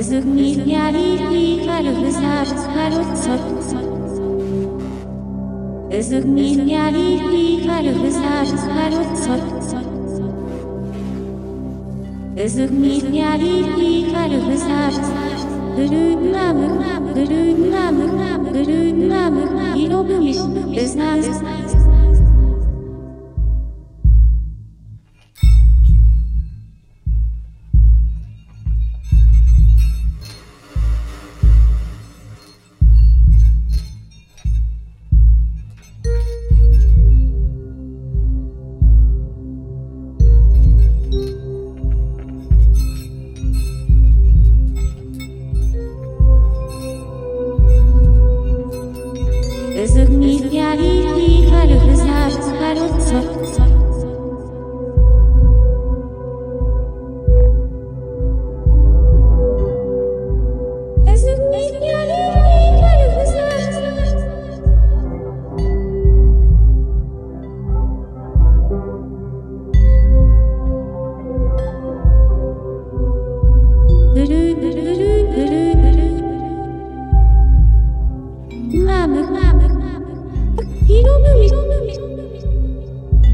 Zugni Yariki Karvizar Karutsot Zugni Yariki Karvizar Karutsot Zugni Yariki Karvizar Grün Namen, Grün Namen, Grün Namen, Irobisch, Business,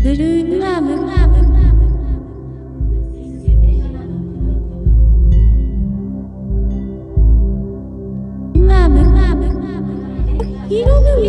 You don't know me.